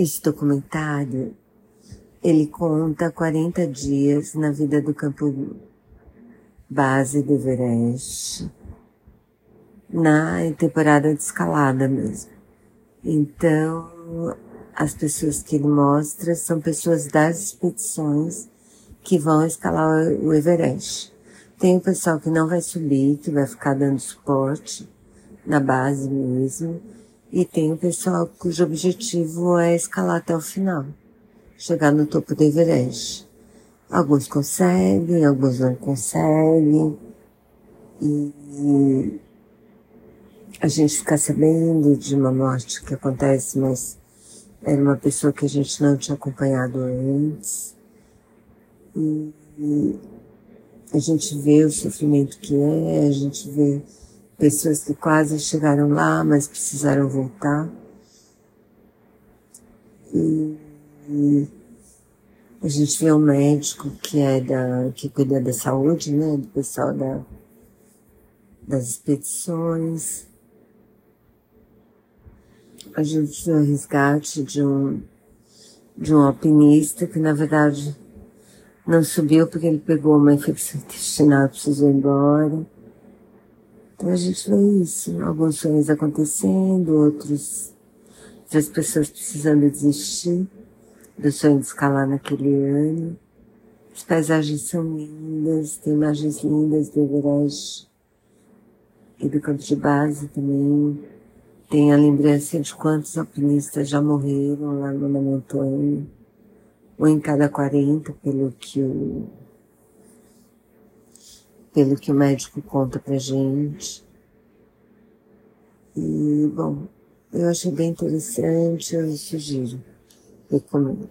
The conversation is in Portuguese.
Esse documentário, ele conta 40 dias na vida do campo base do Everest, na temporada de escalada mesmo. Então, as pessoas que ele mostra são pessoas das expedições que vão escalar o Everest. Tem o pessoal que não vai subir, que vai ficar dando suporte na base mesmo, e tem o pessoal cujo objetivo é escalar até o final, chegar no topo do Everest. Alguns conseguem, alguns não conseguem, e a gente fica sabendo de uma morte que acontece, mas era uma pessoa que a gente não tinha acompanhado antes. E a gente vê o sofrimento que é, a gente vê pessoas que quase chegaram lá, mas precisaram voltar. E, a gente vê um médico que é da, que cuida da saúde, né, do pessoal da, das expedições. A gente vê o resgate de um, de um alpinista que na verdade não subiu porque ele pegou uma infecção intestinal e precisou ir embora. Então a gente vê isso, alguns sonhos acontecendo, outros, outras pessoas precisando desistir do sonho de escalar naquele ano. As paisagens são lindas, tem imagens lindas do Everest e do campo de base também. Tem a lembrança de quantos alpinistas já morreram lá na montanha um em cada 40, pelo que o, pelo que o médico conta pra gente. E, bom, eu achei bem interessante, eu sugiro, recomendo.